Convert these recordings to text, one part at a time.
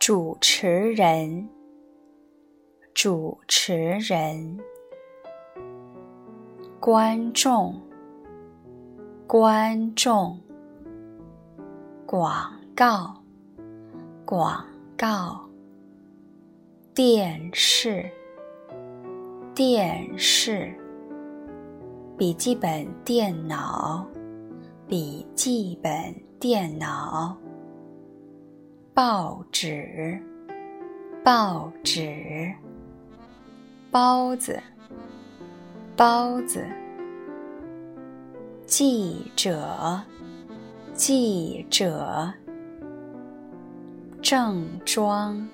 主持人，主持人，观众，观众，广告，广告，电视，电视，笔记本电脑，笔记本电脑。报纸，报纸，包子，包子，记者，记者，正装，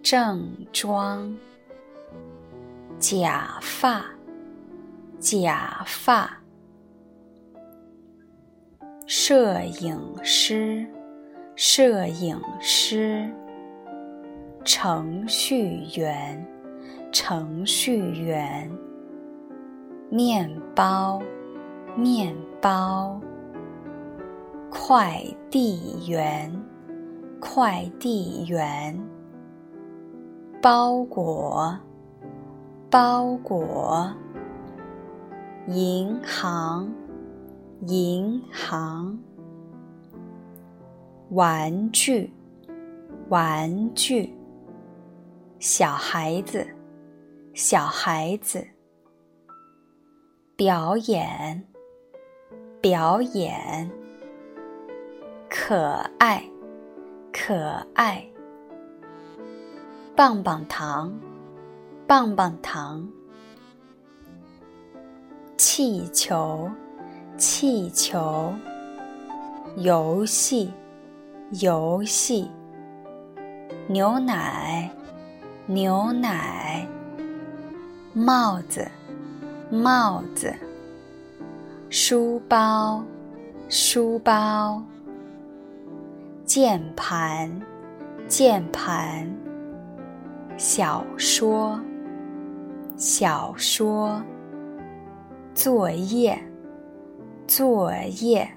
正装，假发，假发，摄影师。摄影师，程序员，程序员，面包，面包，快递员，快递员，包裹，包裹，银行，银行。玩具，玩具，小孩子，小孩子，表演，表演，可爱，可爱，棒棒糖，棒棒糖，气球，气球，游戏。游戏，牛奶，牛奶，帽子，帽子，书包，书包，键盘，键盘，小说，小说，作业，作业。